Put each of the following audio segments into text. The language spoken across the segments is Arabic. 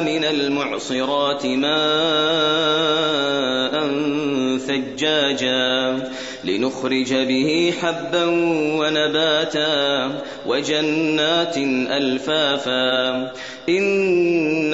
من المعصرات ماء ثجاجا لنخرج به حبا ونباتا وجنات ألفافا إن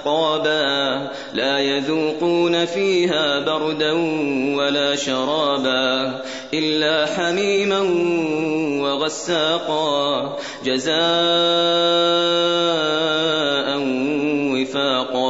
أحقابا لا يذوقون فيها بردا ولا شرابا إلا حميما وغساقا جزاء وفاقا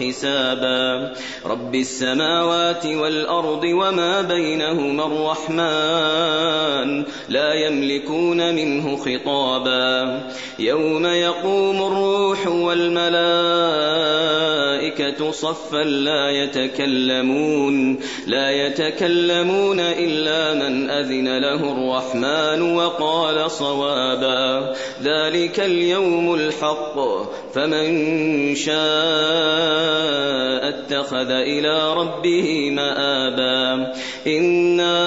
حسابا. رب السماوات والأرض وما بينهما الرحمن لا يملكون منه خطابا. يوم يقوم الروح والملائكة صفا لا يتكلمون لا يتكلمون إلا من أذن له الرحمن وقال صوابا. ذلك اليوم الحق فمن شاء اتخذ إلى ربه مآبا. إنا